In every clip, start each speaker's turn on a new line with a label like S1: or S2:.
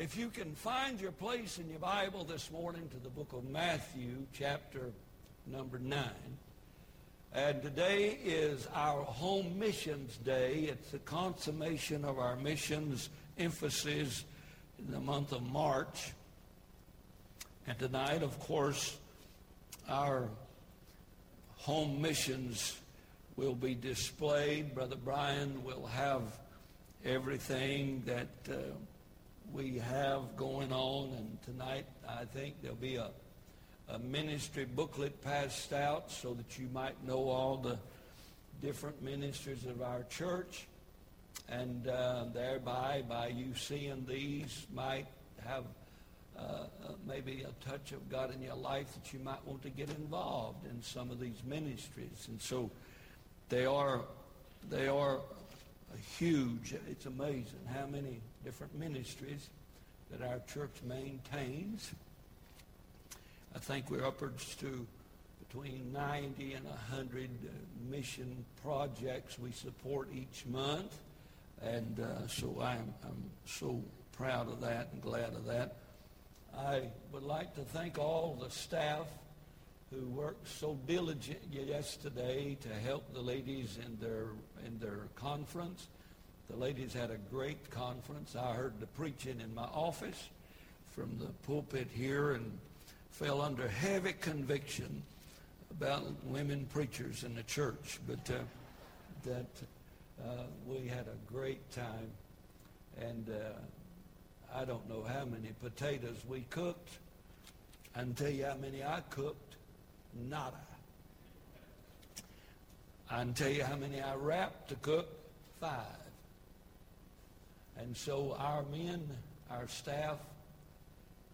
S1: If you can find your place in your Bible this morning to the book of Matthew, chapter number 9. And today is our home missions day. It's the consummation of our missions emphasis in the month of March. And tonight, of course, our home missions will be displayed. Brother Brian will have everything that uh, we have going on. And tonight, I think there'll be a, a ministry booklet passed out so that you might know all the different ministers of our church. And uh, thereby, by you seeing these, might have uh, maybe a touch of God in your life that you might want to get involved in some of these ministries. And so they are, they are huge. It's amazing how many different ministries that our church maintains. I think we're upwards to between 90 and 100 uh, mission projects we support each month. And uh, so I'm, I'm so proud of that and glad of that. I would like to thank all the staff who worked so diligently yesterday to help the ladies in their in their conference. The ladies had a great conference. I heard the preaching in my office from the pulpit here and fell under heavy conviction about women preachers in the church. But uh, that uh, we had a great time, and uh, I don't know how many potatoes we cooked. I can tell you how many I cooked. Nada. I can tell you how many I wrapped to cook. Five. And so our men, our staff,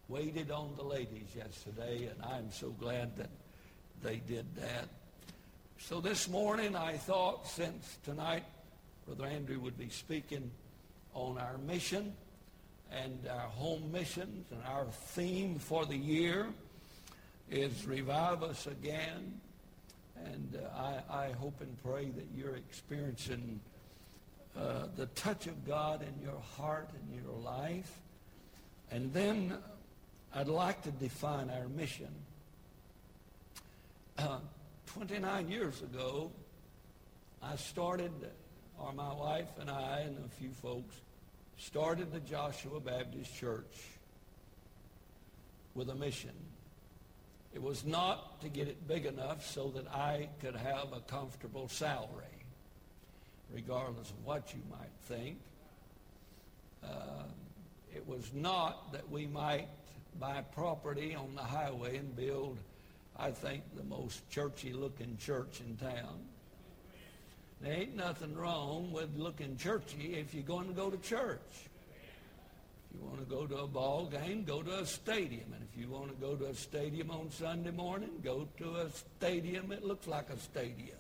S1: waited on the ladies yesterday, and I'm so glad that they did that. So this morning I thought since tonight Brother Andrew would be speaking on our mission and our home missions, and our theme for the year is Revive Us Again. And uh, I, I hope and pray that you're experiencing uh, the touch of God in your heart and your life. And then I'd like to define our mission. Uh, 29 years ago, I started, or my wife and I and a few folks, started the Joshua Baptist Church with a mission. It was not to get it big enough so that I could have a comfortable salary regardless of what you might think. Uh, it was not that we might buy property on the highway and build, I think, the most churchy looking church in town. There ain't nothing wrong with looking churchy if you're going to go to church. If you want to go to a ball game, go to a stadium. And if you want to go to a stadium on Sunday morning, go to a stadium that looks like a stadium.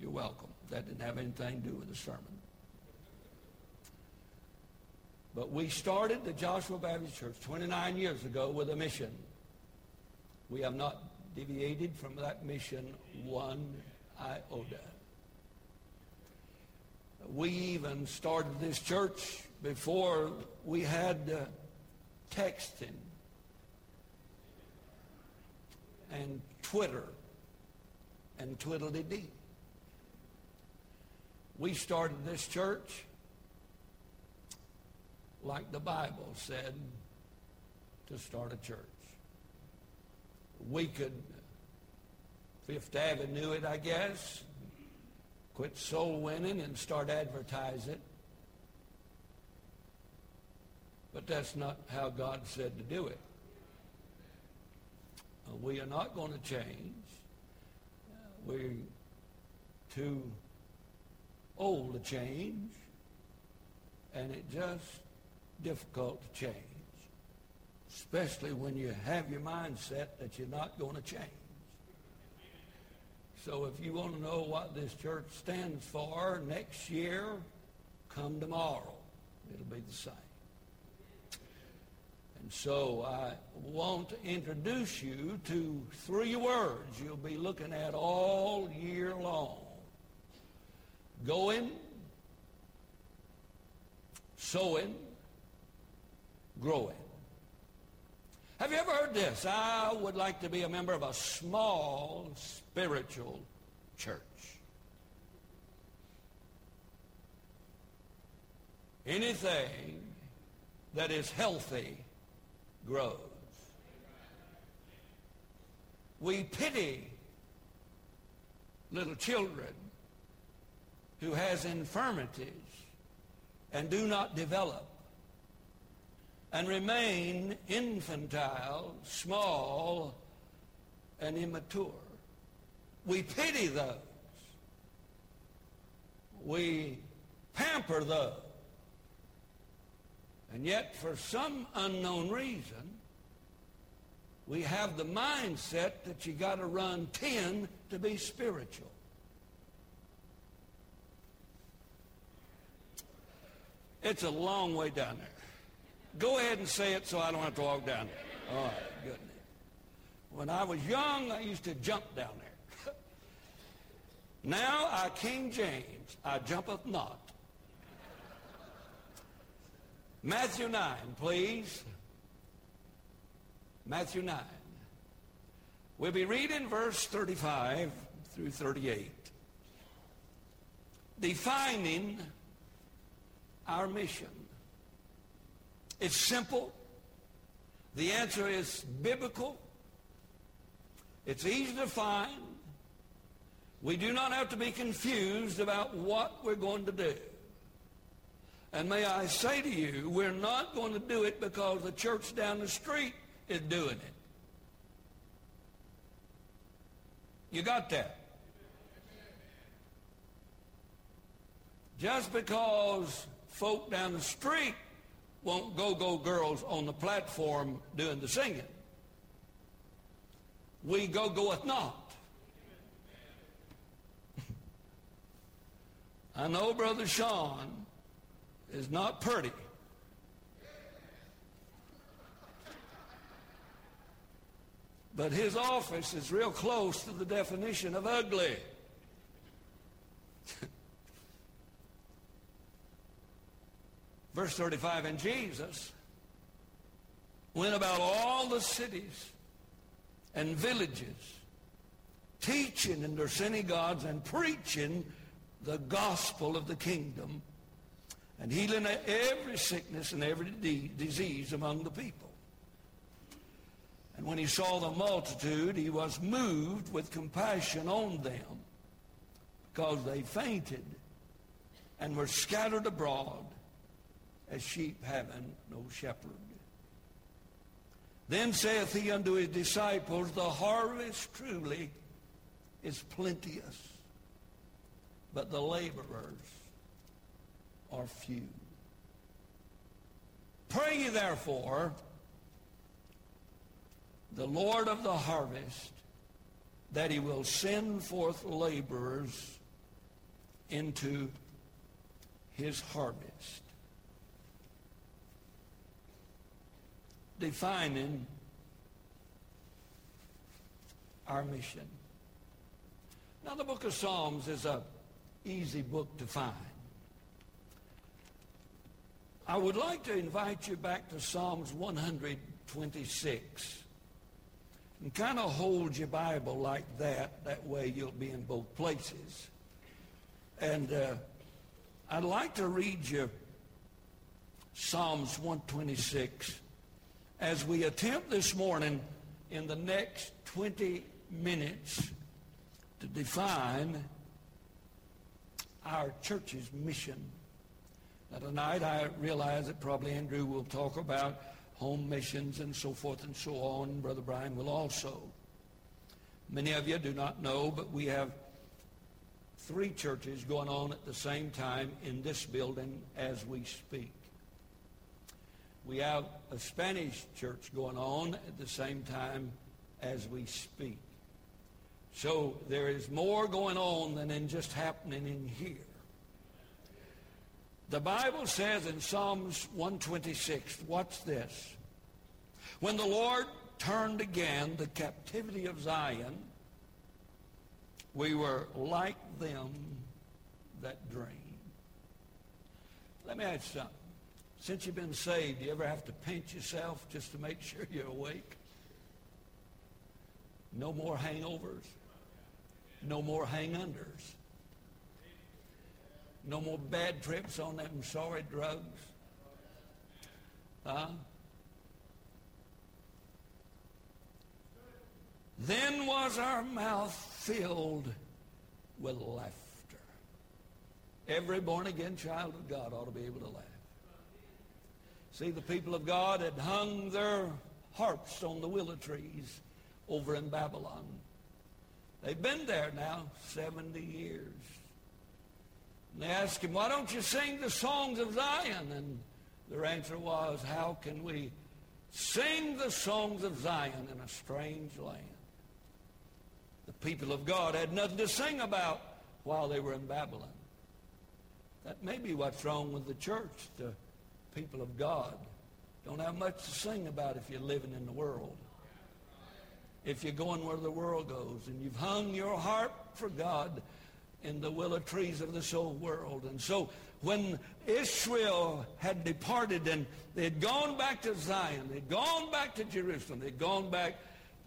S1: You're welcome. That didn't have anything to do with the sermon. But we started the Joshua Baptist Church 29 years ago with a mission. We have not deviated from that mission one iota. We even started this church before we had uh, texting and Twitter and Twiddledee. We started this church like the Bible said to start a church. We could, Fifth Avenue it, I guess, quit soul winning and start advertising. But that's not how God said to do it. Uh, we are not going to change. Uh, we're too old to change, and it's just difficult to change, especially when you have your mindset that you're not going to change. So if you want to know what this church stands for next year, come tomorrow. It'll be the same. And so I want to introduce you to three words you'll be looking at all year long going, sowing, growing. Have you ever heard this? I would like to be a member of a small spiritual church. Anything that is healthy grows. We pity little children who has infirmities and do not develop and remain infantile, small, and immature. We pity those. We pamper those. And yet, for some unknown reason, we have the mindset that you got to run 10 to be spiritual. It's a long way down there. Go ahead and say it so I don't have to walk down there. All right, good. When I was young, I used to jump down there. now I King James, I jumpeth not. Matthew 9, please. Matthew 9. We'll be reading verse 35 through 38. Defining our mission. It's simple. The answer is biblical. It's easy to find. We do not have to be confused about what we're going to do. And may I say to you, we're not going to do it because the church down the street is doing it. You got that? Just because folk down the street won't go-go girls on the platform doing the singing. We go-goeth not. I know Brother Sean is not pretty. But his office is real close to the definition of ugly. Verse 35, and Jesus went about all the cities and villages, teaching in their synagogues and preaching the gospel of the kingdom and healing every sickness and every disease among the people. And when he saw the multitude, he was moved with compassion on them because they fainted and were scattered abroad as sheep having no shepherd. Then saith he unto his disciples, The harvest truly is plenteous, but the laborers are few. Pray ye therefore the Lord of the harvest that he will send forth laborers into his harvest. Defining our mission. Now the book of Psalms is a easy book to find. I would like to invite you back to Psalms 126 and kind of hold your Bible like that. That way you'll be in both places. And uh, I'd like to read you Psalms 126 as we attempt this morning in the next 20 minutes to define our church's mission. Now, tonight I realize that probably Andrew will talk about home missions and so forth and so on. Brother Brian will also. Many of you do not know, but we have three churches going on at the same time in this building as we speak. We have a Spanish church going on at the same time as we speak. So there is more going on than in just happening in here. The Bible says in Psalms 126, watch this. When the Lord turned again the captivity of Zion, we were like them that dream. Let me add something. Since you've been saved, do you ever have to pinch yourself just to make sure you're awake? No more hangovers. No more hang-unders. No more bad trips on them sorry drugs. Huh? Then was our mouth filled with laughter. Every born again child of God ought to be able to laugh. See, the people of God had hung their harps on the willow trees over in Babylon. They've been there now 70 years. And they asked him, why don't you sing the songs of Zion? And their answer was, how can we sing the songs of Zion in a strange land? The people of God had nothing to sing about while they were in Babylon. That may be what's wrong with the church. People of God don't have much to sing about if you're living in the world. If you're going where the world goes and you've hung your harp for God in the willow trees of this old world. And so when Israel had departed and they had gone back to Zion, they'd gone back to Jerusalem, they'd gone back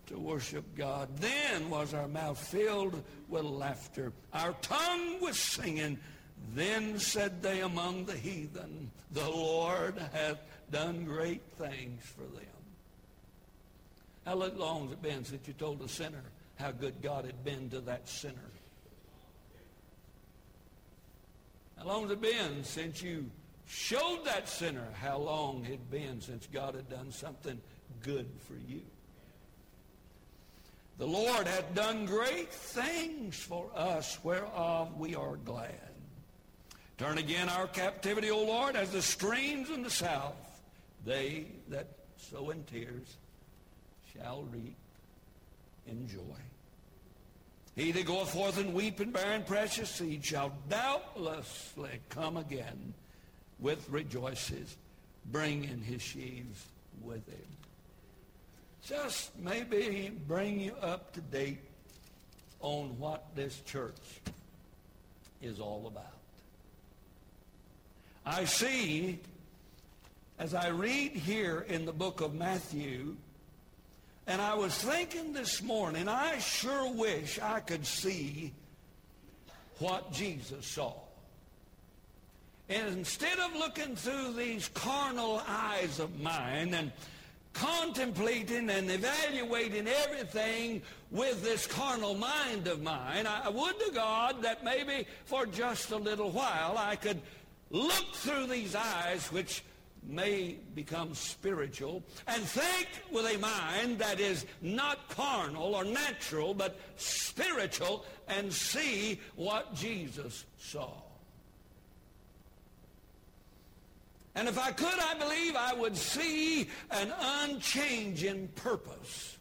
S1: to worship God, then was our mouth filled with laughter. Our tongue was singing. Then said they among the heathen, the Lord hath done great things for them. How long has it been since you told a sinner how good God had been to that sinner? How long has it been since you showed that sinner how long it had been since God had done something good for you? The Lord hath done great things for us, whereof we are glad. Turn again our captivity, O Lord, as the streams in the south. They that sow in tears shall reap in joy. He that goeth forth and weep and bearing precious seed shall doubtlessly come again with rejoices, bringing his sheaves with him. Just maybe bring you up to date on what this church is all about. I see, as I read here in the book of Matthew, and I was thinking this morning, I sure wish I could see what Jesus saw. And instead of looking through these carnal eyes of mine and contemplating and evaluating everything with this carnal mind of mine, I would to God that maybe for just a little while I could look through these eyes which may become spiritual and think with a mind that is not carnal or natural but spiritual and see what Jesus saw. And if I could, I believe I would see an unchanging purpose.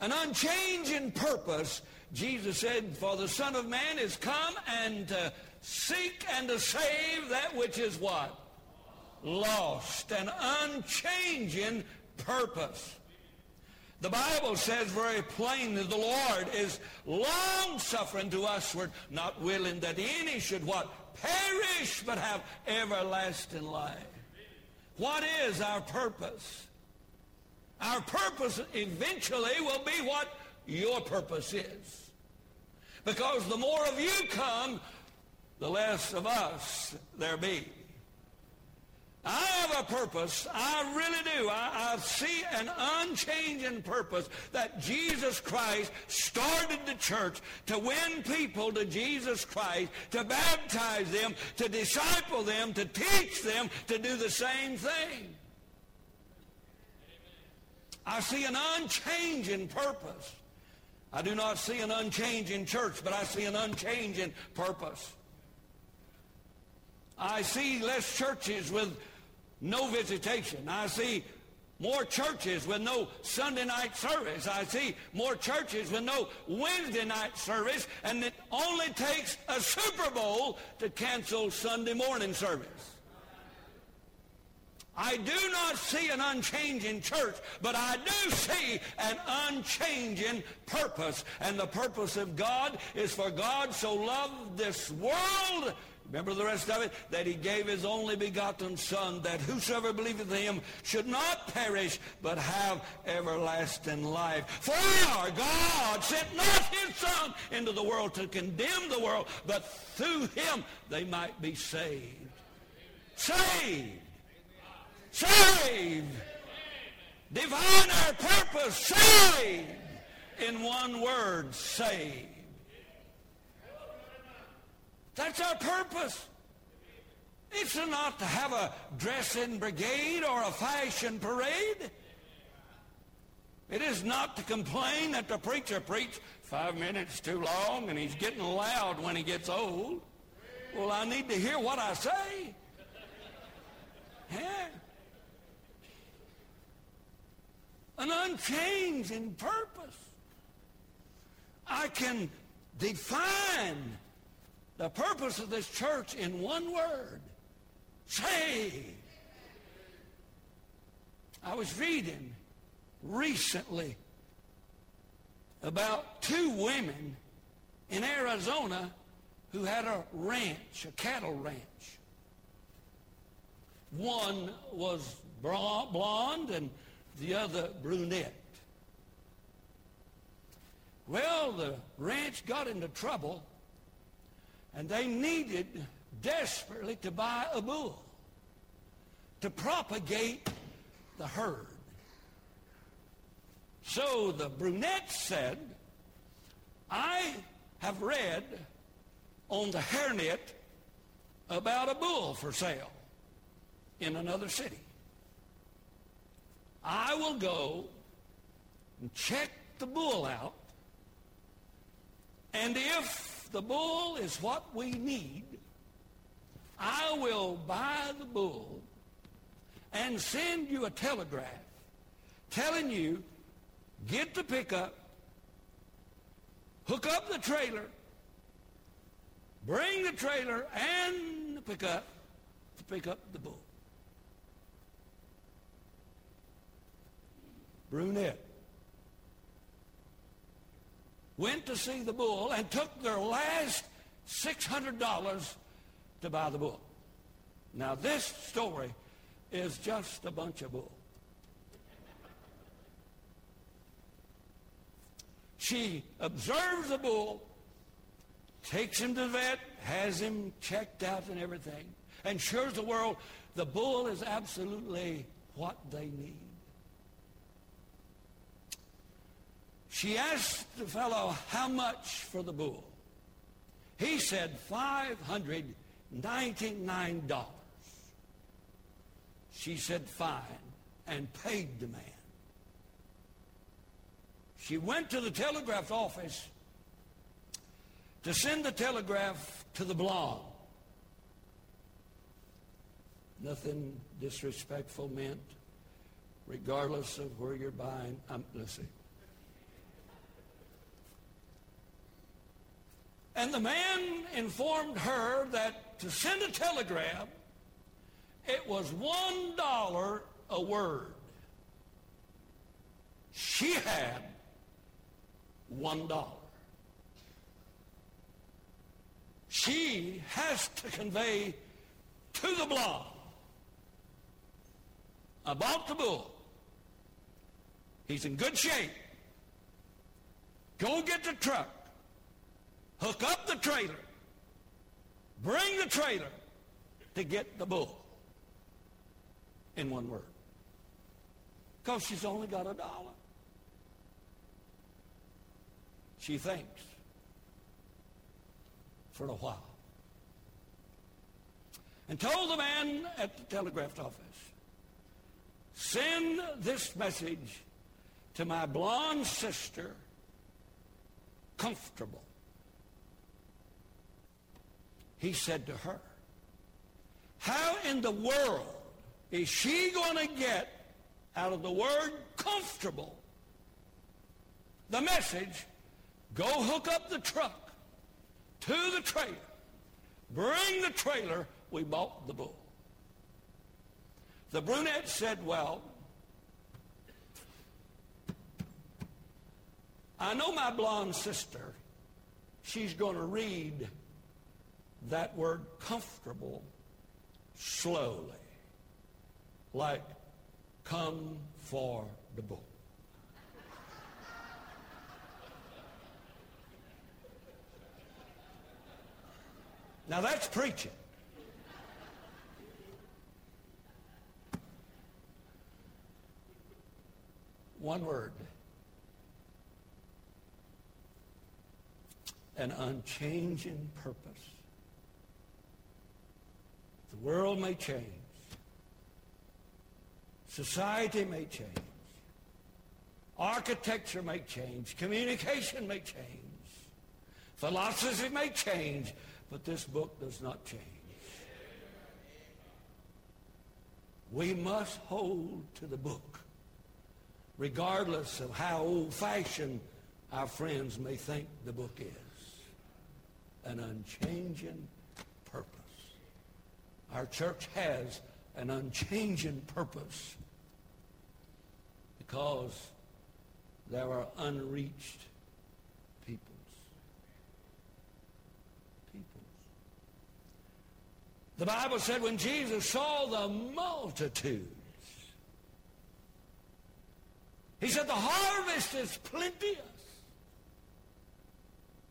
S1: An unchanging purpose. Jesus said, for the Son of Man is come and to seek and to save that which is what? Lost. An unchanging purpose. The Bible says very plainly the Lord is long-suffering to usward, not willing that any should what? Perish, but have everlasting life. What is our purpose? Our purpose eventually will be what your purpose is. Because the more of you come, the less of us there be. I have a purpose. I really do. I, I, see an unchanging purpose that Jesus Christ started the church to win people to Jesus Christ, to baptize them, to disciple them, to teach them to do the same thing. I see an unchanging purpose. I do not see an unchanging church, but I see an unchanging purpose. I see less churches with no visitation. I see more churches with no Sunday night service. I see more churches with no Wednesday night service, and it only takes a Super Bowl to cancel Sunday morning service. I do not see an unchanging church, but I do see an unchanging purpose. And the purpose of God is for God so loved this world Remember the rest of it? That he gave his only begotten Son, that whosoever believeth in him should not perish, but have everlasting life. For our God sent not his Son into the world to condemn the world, but through him they might be saved. Saved. Saved. Divine our purpose. Saved. In one word, saved. That's our purpose. It's not to have a dressing brigade or a fashion parade. It is not to complain that the preacher preached five minutes too long and he's getting loud when he gets old. Well, I need to hear what I say. Yeah. An unchanging purpose. I can define the purpose of this church in one word. Save. I was reading recently about two women in Arizona who had a ranch, a cattle ranch. One was blonde and the other brunette. Well, the ranch got into trouble and they needed desperately to buy a bull to propagate the herd. So the brunette said, I have read on the hairnet about a bull for sale in another city. I will go and check the bull out, and if the bull is what we need, I will buy the bull and send you a telegraph telling you get the pickup, hook up the trailer, bring the trailer and the pickup to pick up the bull. Brunette went to see the bull and took their last $600 to buy the bull. Now, this story is just a bunch of bull. She observes the bull, takes him to the vet, has him checked out and everything, and assures the world the bull is absolutely what they need. She asked the fellow how much for the bull. He said $599. She said fine and paid the man. She went to the telegraph office to send the telegraph to the blonde. Nothing disrespectful meant, regardless of where you're buying. Um, let's And the man informed her that to send a telegram, it was one dollar a word. She had one dollar. She has to convey to the blonde about the bull. He's in good shape. Go get the truck hook up the trailer, bring the trailer to get the bull. In one word. Because she's only got a dollar. She thinks for a while. And told the man at the telegraph office, send this message to my blonde sister, comfortable he said to her, how in the world is she going to get out of the word comfortable? The message, go hook up the truck to the trailer, bring the trailer, we bought the bull. The brunette said, well, I know my blonde sister, she's going to read that word comfortable slowly, like come for the book. Now that's preaching. One word. An unchanging purpose. The world may change. Society may change. Architecture may change. Communication may change. Philosophy may change. But this book does not change. We must hold to the book, regardless of how old-fashioned our friends may think the book is. An unchanging. Our church has an unchanging purpose because there are unreached peoples. Peoples. The Bible said when Jesus saw the multitudes, he said, the harvest is plenteous.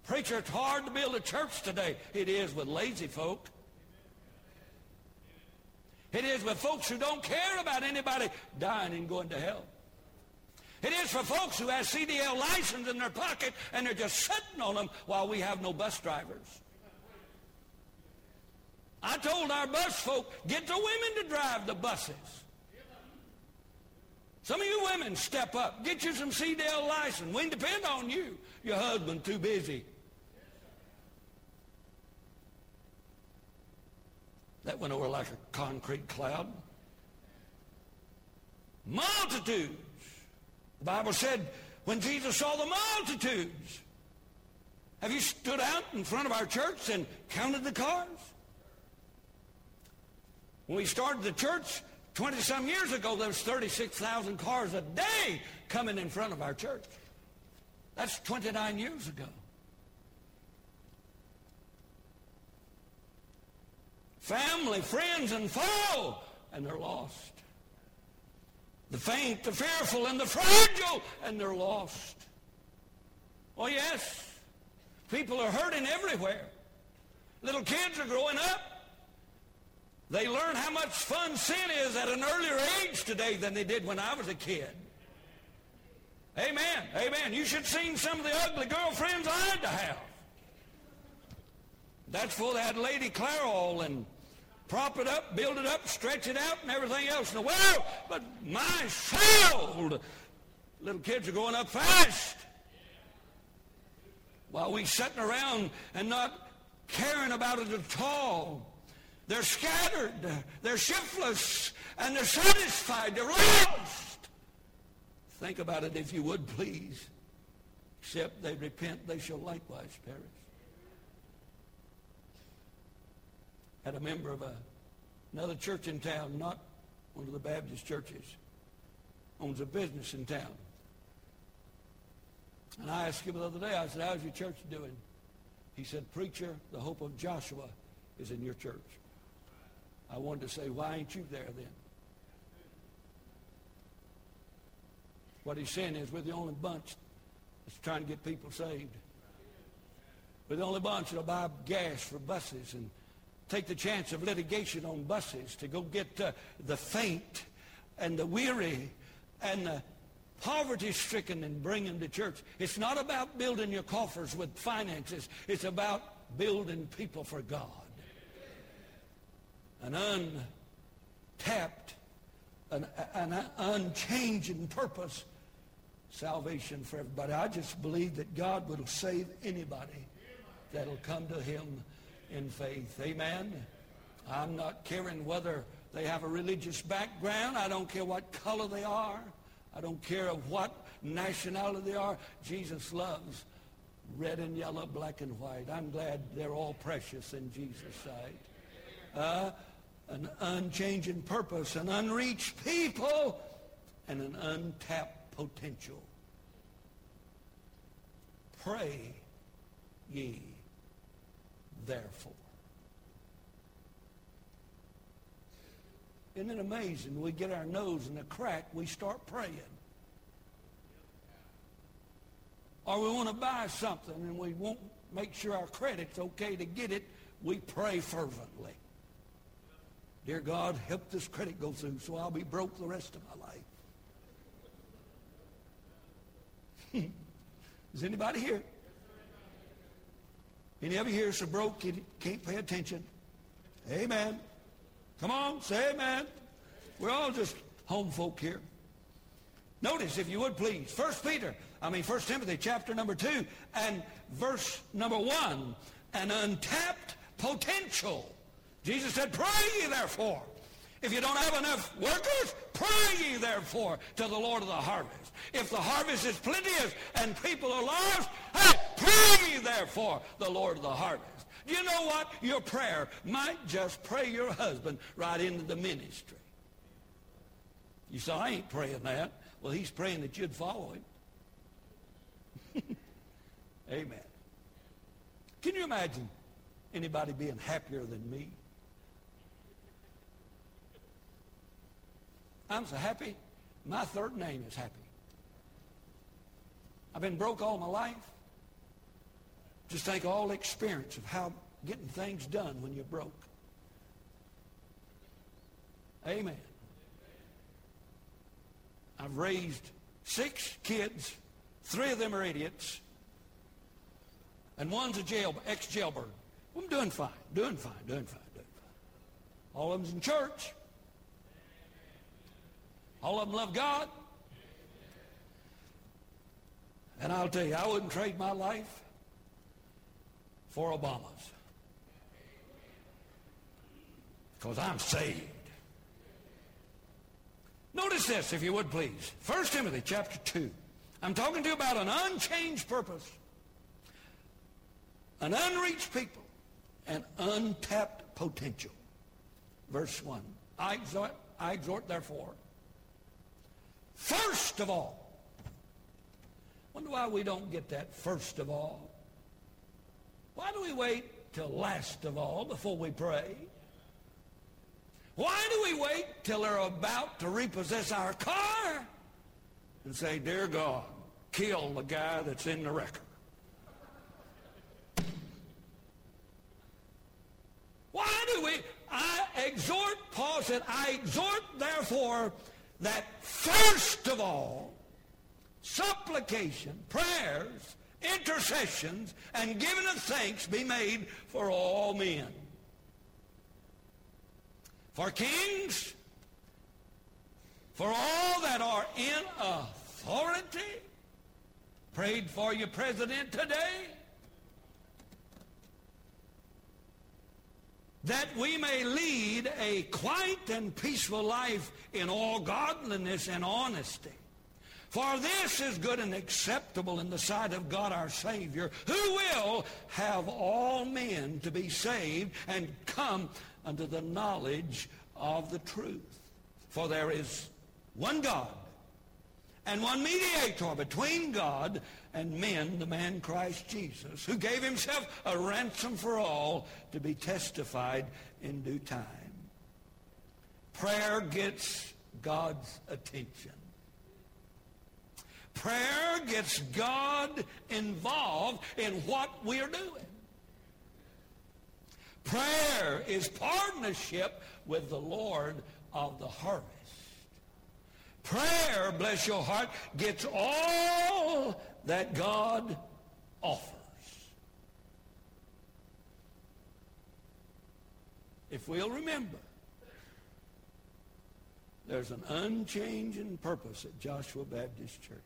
S1: Preacher, it's hard to build a church today. It is with lazy folk. It is with folks who don't care about anybody dying and going to hell. It is for folks who have CDL license in their pocket and they're just sitting on them while we have no bus drivers. I told our bus folk, get the women to drive the buses. Some of you women step up. Get you some CDL license. We depend on you. Your husband too busy. That went over like a concrete cloud. Multitudes. The Bible said when Jesus saw the multitudes, have you stood out in front of our church and counted the cars? When we started the church 20-some years ago, there was 36,000 cars a day coming in front of our church. That's 29 years ago. Family, friends, and foe, and they're lost. The faint, the fearful, and the fragile, and they're lost. Oh, yes. People are hurting everywhere. Little kids are growing up. They learn how much fun sin is at an earlier age today than they did when I was a kid. Amen. Amen. You should have seen some of the ugly girlfriends I had to have. That's for that Lady Clairol and prop it up, build it up, stretch it out, and everything else in the world. But my soul, little kids are going up fast. While we sitting around and not caring about it at all. They're scattered. They're shiftless. And they're satisfied. They're lost. Think about it if you would, please. Except they repent, they shall likewise perish. Had a member of a, another church in town, not one of the Baptist churches, owns a business in town. And I asked him the other day, I said, how's your church doing? He said, preacher, the hope of Joshua is in your church. I wanted to say, why ain't you there then? What he's saying is we're the only bunch that's trying to get people saved. We're the only bunch that'll buy gas for buses and take the chance of litigation on buses to go get uh, the faint and the weary and the poverty-stricken and bring them to church. It's not about building your coffers with finances. It's about building people for God an untapped, an, an unchanging purpose, salvation for everybody. I just believe that God will save anybody that'll come to him in faith. Amen. I'm not caring whether they have a religious background. I don't care what color they are. I don't care of what nationality they are. Jesus loves red and yellow, black and white. I'm glad they're all precious in Jesus' sight. Uh, an unchanging purpose, an unreached people, and an untapped potential. Pray ye therefore. Isn't it amazing? We get our nose in a crack, we start praying. Or we want to buy something and we won't make sure our credit's okay to get it, we pray fervently. Dear God, help this credit go through so I'll be broke the rest of my life. Is anybody here? Any of you here so broke you can't pay attention? Amen. Come on, say amen. We're all just home folk here. Notice, if you would please, First Peter, I mean First Timothy chapter number 2 and verse number 1, an untapped potential. Jesus said, pray ye therefore. If you don't have enough workers, pray ye therefore to the Lord of the harvest. If the harvest is plenteous and people are lost, hey, therefore the Lord of the harvest. Do you know what? Your prayer might just pray your husband right into the ministry. You say, I ain't praying that. Well, he's praying that you'd follow him. Amen. Can you imagine anybody being happier than me? I'm so happy. My third name is happy. I've been broke all my life. Just think all experience of how getting things done when you're broke. Amen. I've raised six kids. Three of them are idiots. And one's a jail, ex-jailbird. I'm doing fine, doing fine, doing fine, doing fine. All of them's in church. All of them love God. And I'll tell you, I wouldn't trade my life for Obama's. Because I'm saved. Notice this, if you would please. 1 Timothy chapter 2. I'm talking to you about an unchanged purpose, an unreached people, an untapped potential. Verse 1. I exhort, I exhort therefore, first of all. Wonder why we don't get that first of all. Why do we wait till last of all before we pray? Why do we wait till they're about to repossess our car and say, Dear God, kill the guy that's in the wrecker? Why do we? I exhort, Paul said, I exhort therefore that first of all, supplication, prayers, intercessions, and giving of thanks be made for all men for kings, for all that are in authority. Prayed for your president today. That we may lead a quiet and peaceful life in all godliness and honesty. For this is good and acceptable in the sight of God our Savior, who will have all men to be saved and come unto the knowledge of the truth. For there is one God and one mediator between God and men, the man Christ Jesus, who gave himself a ransom for all to be testified in due time. Prayer gets God's attention. Prayer gets God involved in what we're doing. Prayer is partnership with the Lord of the harvest. Prayer, bless your heart, gets all that God offers. If we'll remember, there's an unchanging purpose at Joshua Baptist Church.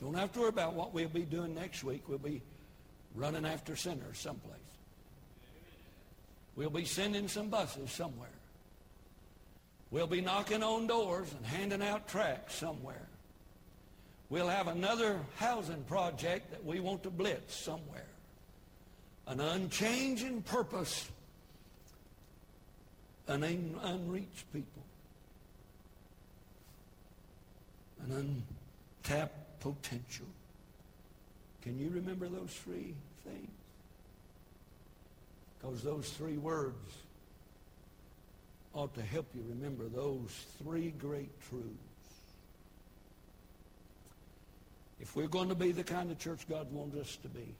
S1: Don't have to worry about what we'll be doing next week. We'll be running after sinners someplace. We'll be sending some buses somewhere. We'll be knocking on doors and handing out tracts somewhere. We'll have another housing project that we want to blitz somewhere. An unchanging purpose. An un- unreached people. An untapped potential. Can you remember those three things? Because those three words ought to help you remember those three great truths. If we're going to be the kind of church God wants us to be,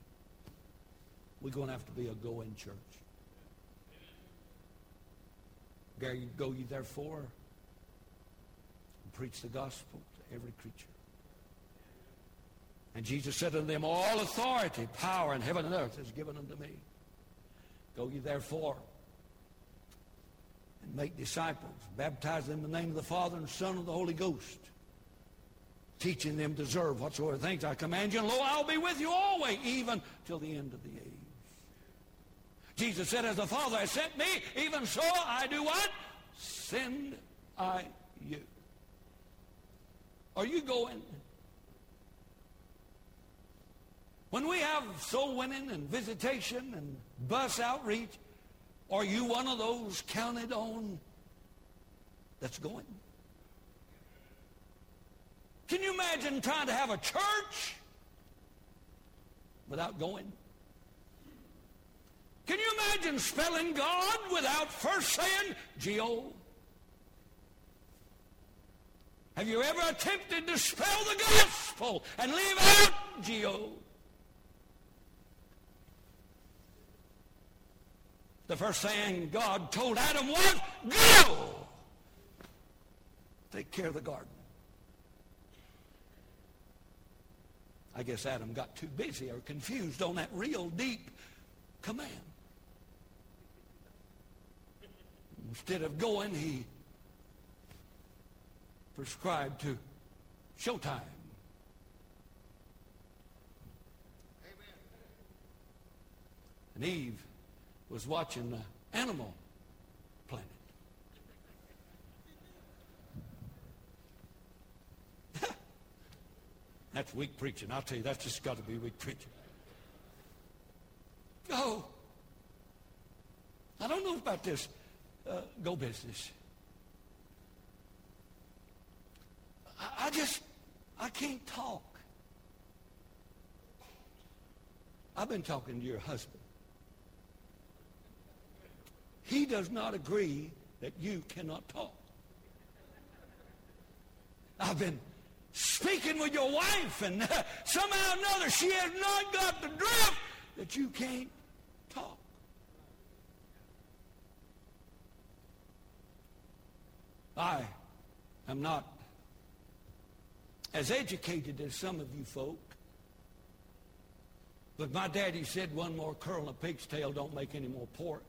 S1: we're going to have to be a going church. Go ye therefore and preach the gospel to every creature. And Jesus said unto them, All authority, power in heaven and earth is given unto me. Go ye therefore and make disciples, baptize them in the name of the Father and Son and the Holy Ghost, teaching them to observe whatsoever things I command you, and lo, I'll be with you always, even till the end of the age. Jesus said, As the Father has sent me, even so I do what? Send I you. Are you going? When we have soul winning and visitation and bus outreach, are you one of those counted on that's going? Can you imagine trying to have a church without going? Can you imagine spelling God without first saying G-O? Have you ever attempted to spell the gospel and leave out G-O? The first thing God told Adam was, go! Take care of the garden. I guess Adam got too busy or confused on that real deep command. Instead of going, he prescribed to showtime. And Eve was watching the Animal Planet. that's weak preaching. I'll tell you, that's just got to be weak preaching. Go. I don't know about this uh, go business. I, I just, I can't talk. I've been talking to your husband. He does not agree that you cannot talk. I've been speaking with your wife, and uh, somehow or another she has not got the drift that you can't talk. I am not as educated as some of you folk, but my daddy said one more curl in a pig's tail don't make any more pork.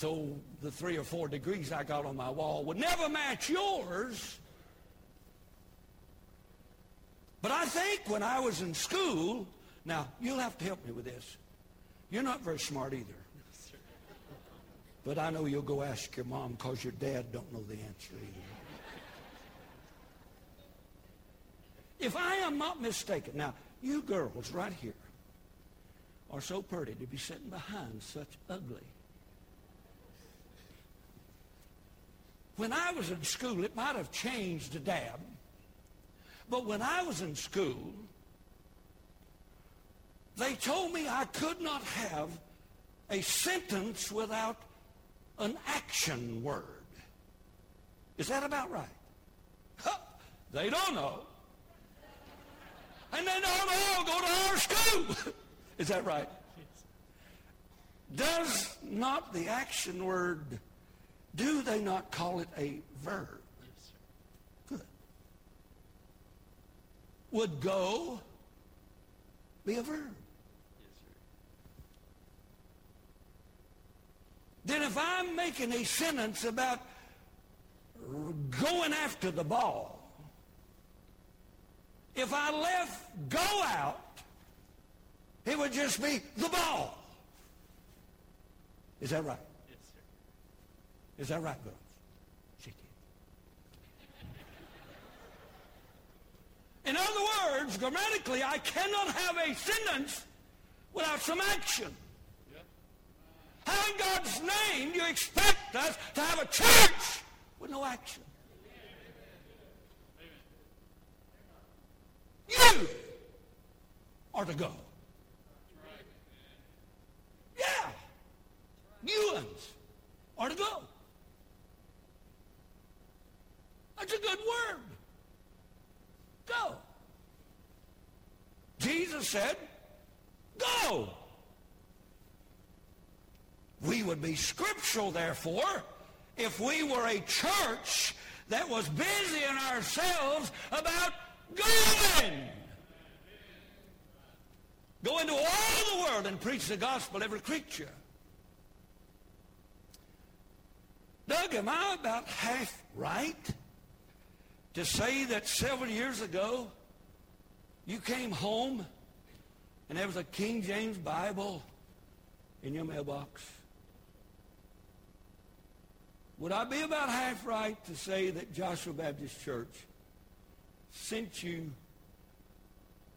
S1: So the three or four degrees I got on my wall would never match yours. But I think when I was in school, now you'll have to help me with this. You're not very smart either. But I know you'll go ask your mom because your dad don't know the answer either. If I am not mistaken, now you girls right here are so pretty to be sitting behind such ugly When I was in school, it might have changed a dab. But when I was in school, they told me I could not have a sentence without an action word. Is that about right? Huh, they don't know. And they don't all go to our school. Is that right? Does not the action word do they not call it a verb? Good. Would go be a verb? Then if I'm making a sentence about going after the ball, if I left go out, it would just be the ball. Is that right? Is that right, girls? She did. In other words, grammatically, I cannot have a sentence without some action. How in God's name do you expect us to have a church with no action? You are to go. Yeah. New ones are to go. That's a good word. Go. Jesus said, go. We would be scriptural, therefore, if we were a church that was busy in ourselves about going. Go into all the world and preach the gospel to every creature. Doug, am I about half right to say that several years ago you came home and there was a King James Bible in your mailbox? Would I be about half right to say that Joshua Baptist Church sent you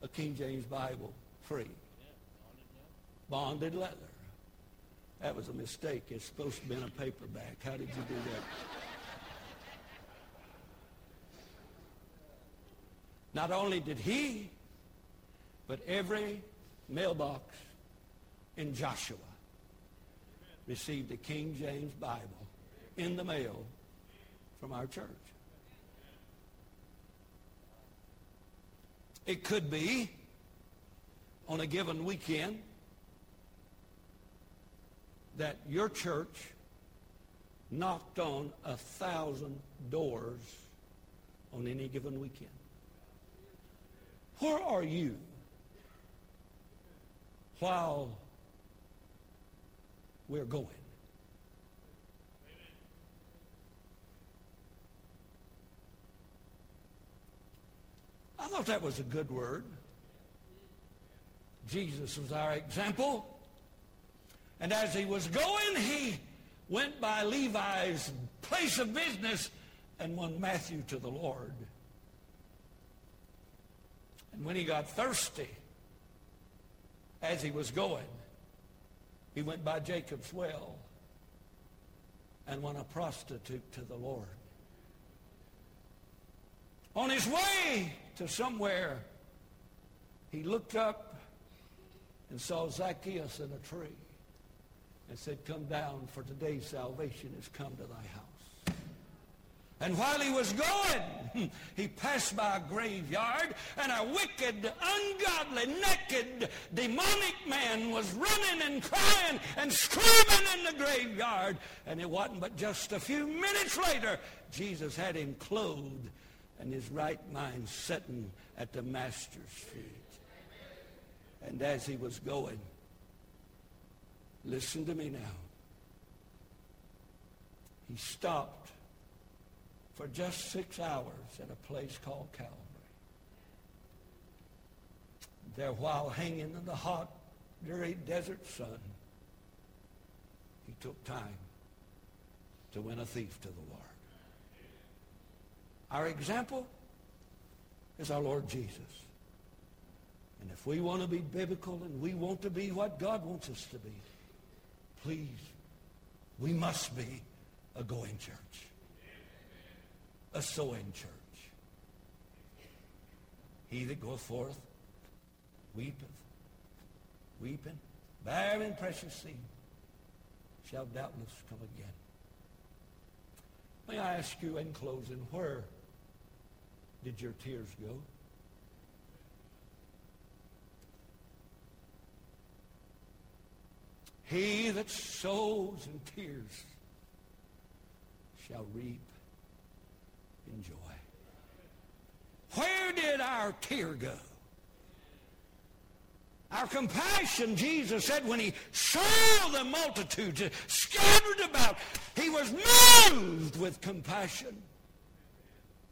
S1: a King James Bible free? Bonded leather. That was a mistake. It's supposed to have been a paperback. How did you do that? Not only did he, but every mailbox in Joshua received a King James Bible in the mail from our church. It could be on a given weekend that your church knocked on a thousand doors on any given weekend. Where are you while we're going? I thought that was a good word. Jesus was our example. And as he was going, he went by Levi's place of business and won Matthew to the Lord. And when he got thirsty, as he was going, he went by Jacob's well and won a prostitute to the Lord. On his way to somewhere, he looked up and saw Zacchaeus in a tree and said, Come down, for today's salvation has come to thy house. And while he was going, he passed by a graveyard, and a wicked, ungodly, naked, demonic man was running and crying and screaming in the graveyard. And it wasn't but just a few minutes later, Jesus had him clothed and his right mind sitting at the master's feet. And as he was going, listen to me now. He stopped for just six hours in a place called Calvary. There, while hanging in the hot, dreary desert sun, he took time to win a thief to the Lord. Our example is our Lord Jesus. And if we want to be biblical and we want to be what God wants us to be, please, we must be a going church, a sowing church. He that goeth forth weepeth, weeping, bearing precious seed, shall doubtless come again. May I ask you in closing, where did your tears go? He that sows in tears shall reap in joy. Where did our tear go? Our compassion, Jesus said, when he saw the multitudes scattered about, he was moved with compassion.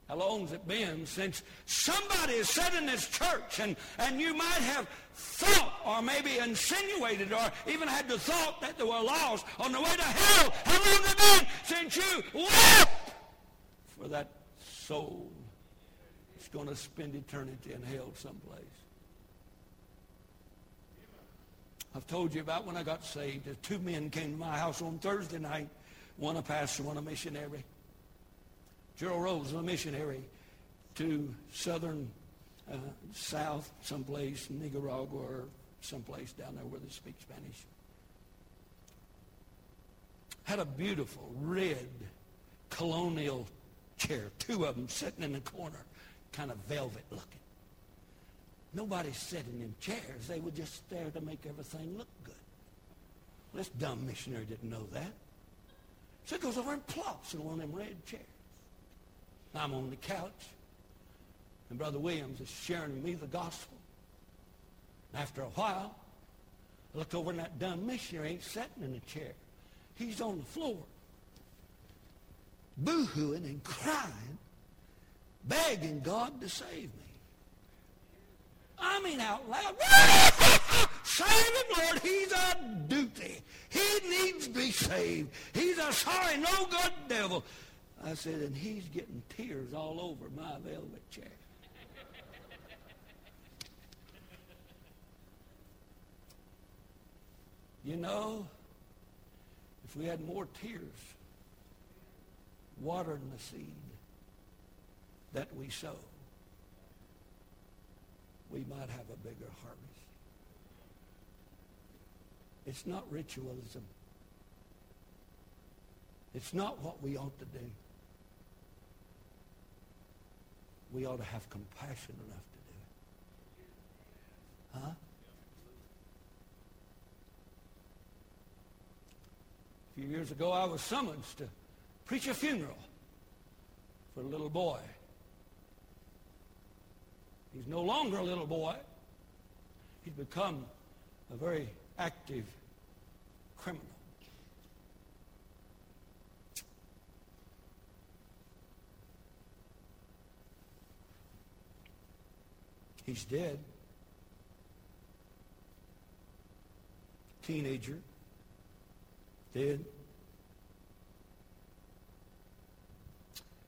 S1: How long's it been since somebody has said in this church, and, and you might have thought or maybe insinuated or even had the thought that they were lost on the way to hell? How long has it been since you wept for that soul that's going to spend eternity in hell someplace? I've told you about when I got saved. Two men came to my house on Thursday night, one a pastor, one a missionary. Gerald Rose, a missionary to southern uh, south, someplace, Nicaragua or someplace down there where they speak Spanish. had a beautiful red colonial chair, two of them sitting in the corner, kind of velvet looking. Nobody sitting in chairs. They were just there to make everything look good. This dumb missionary didn't know that. So he goes over and plops in one of them red chairs. I'm on the couch, and Brother Williams is sharing with me the gospel. After a while, I look over and that dumb missionary ain't sitting in a chair. He's on the floor, boo-hooing and crying, begging God to save me. I mean out loud. Save him, Lord. He's a duty. He needs to be saved. He's a sorry, no good devil. I said, and he's getting tears all over my velvet chair. You know, if we had more tears watering the seed that we sow, we might have a bigger harvest. It's not ritualism. It's not what we ought to do. We ought to have compassion enough to do it. Huh? A few years ago, I was summoned to preach a funeral for a little boy. He's no longer a little boy. He's become a very active criminal. He's dead. Teenager. Dead.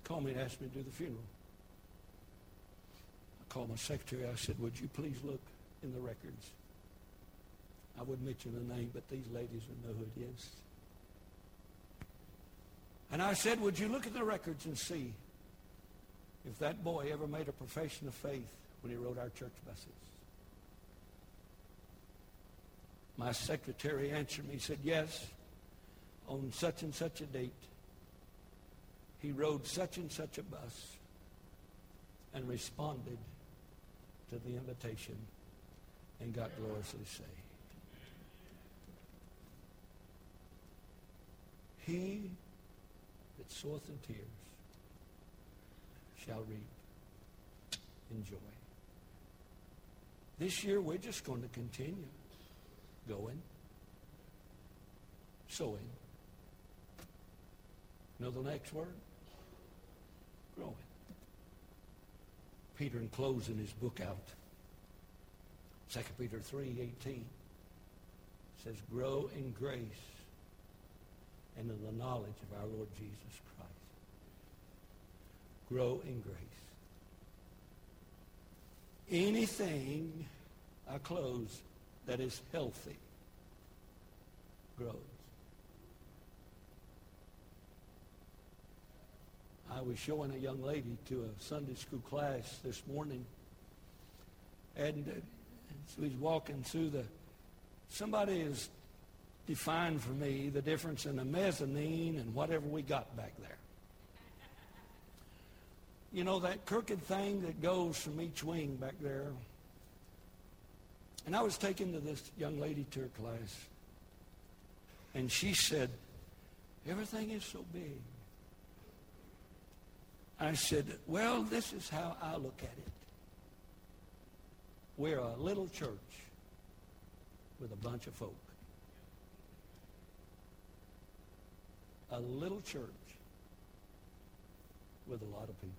S1: Called me and asked me to do the funeral. I called my secretary. I said, would you please look in the records? I wouldn't mention the name, but these ladies would know who it is. And I said, would you look at the records and see if that boy ever made a profession of faith when he rode our church buses? My secretary answered me, said, yes, on such and such a date, he rode such and such a bus and responded to the invitation and got gloriously saved. He that soweth in tears shall reap in joy. This year, we're just going to continue going, sowing. Know the next word? Growing. Peter, in closing his book out, 2 Peter 3.18, says, grow in grace and in the knowledge of our Lord Jesus Christ. Grow in grace. Anything, I close, that is healthy grows. I was showing a young lady to a Sunday school class this morning, and uh, she was walking through the, somebody has defined for me the difference in a mezzanine and whatever we got back there. You know, that crooked thing that goes from each wing back there. And I was taking to this young lady to her class. And she said, everything is so big. I said, well, this is how I look at it. We're a little church with a bunch of folk. a little church with a lot of people.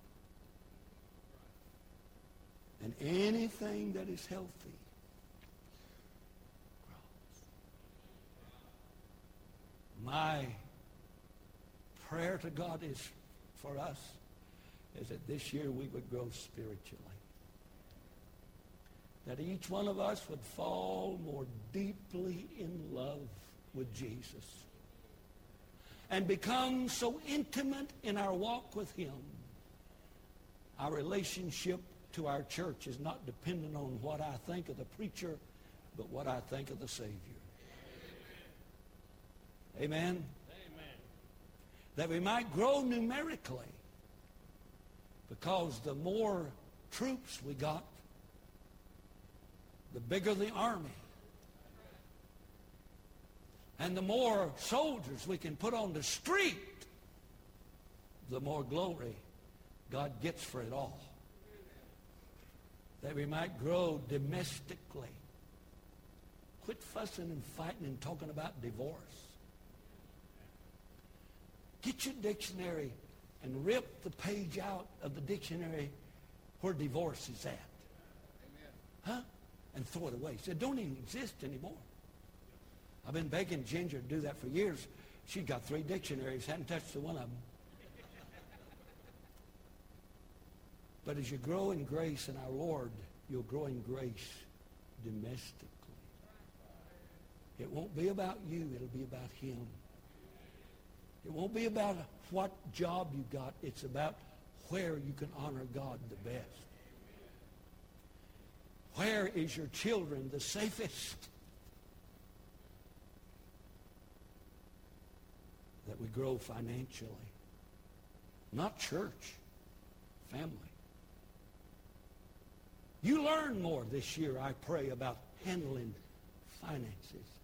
S1: And anything that is healthy grows. My prayer to God is for us is that this year we would grow spiritually. That each one of us would fall more deeply in love with Jesus and become so intimate in our walk with him. Our relationship to our church is not dependent on what I think of the preacher, but what I think of the Savior. Amen? Amen. that we might grow numerically. Because the more troops we got, the bigger the army. And the more soldiers we can put on the street, the more glory God gets for it all. That we might grow domestically. Quit fussing and fighting and talking about divorce. Get your dictionary and rip the page out of the dictionary where divorce is at. Amen. Huh? And throw it away. He said, don't even exist anymore. I've been begging Ginger to do that for years. She's got three dictionaries, hadn't touched the one of them. But as you grow in grace in our Lord, you'll grow in grace domestically. It won't be about you. It'll be about him. It won't be about what job you got. It's about where you can honor God the best. Where is your children the safest? That we grow financially. Not church, family. You learn more this year, I pray, about handling finances.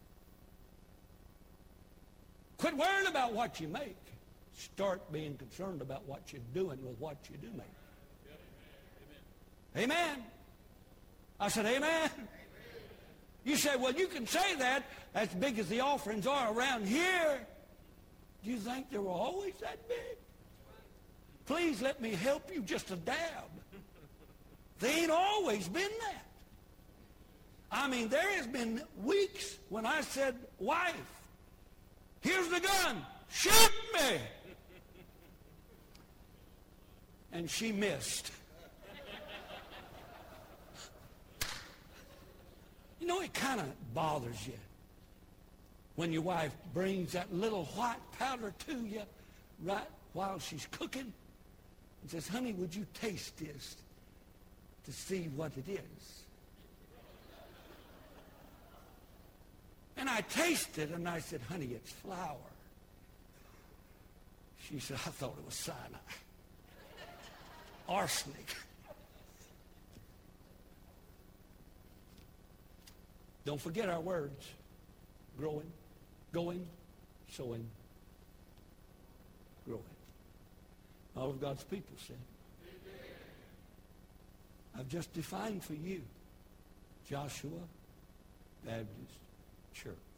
S1: Quit worrying about what you make. Start being concerned about what you're doing with what you do make. Amen. amen. I said, amen. amen. You say, well, you can say that as big as the offerings are around here. Do you think they were always that big? Please let me help you just a dab. They ain't always been that. I mean, there has been weeks when I said, wife, Here's the gun. Shoot me. And she missed. You know, it kind of bothers you when your wife brings that little white powder to you right while she's cooking and says, honey, would you taste this to see what it is? And I tasted and I said, honey, it's flour. She said, I thought it was cyanide. Arsenic. Don't forget our words. Growing, going, sowing, growing. All of God's people said. I've just defined for you Joshua Baptist church.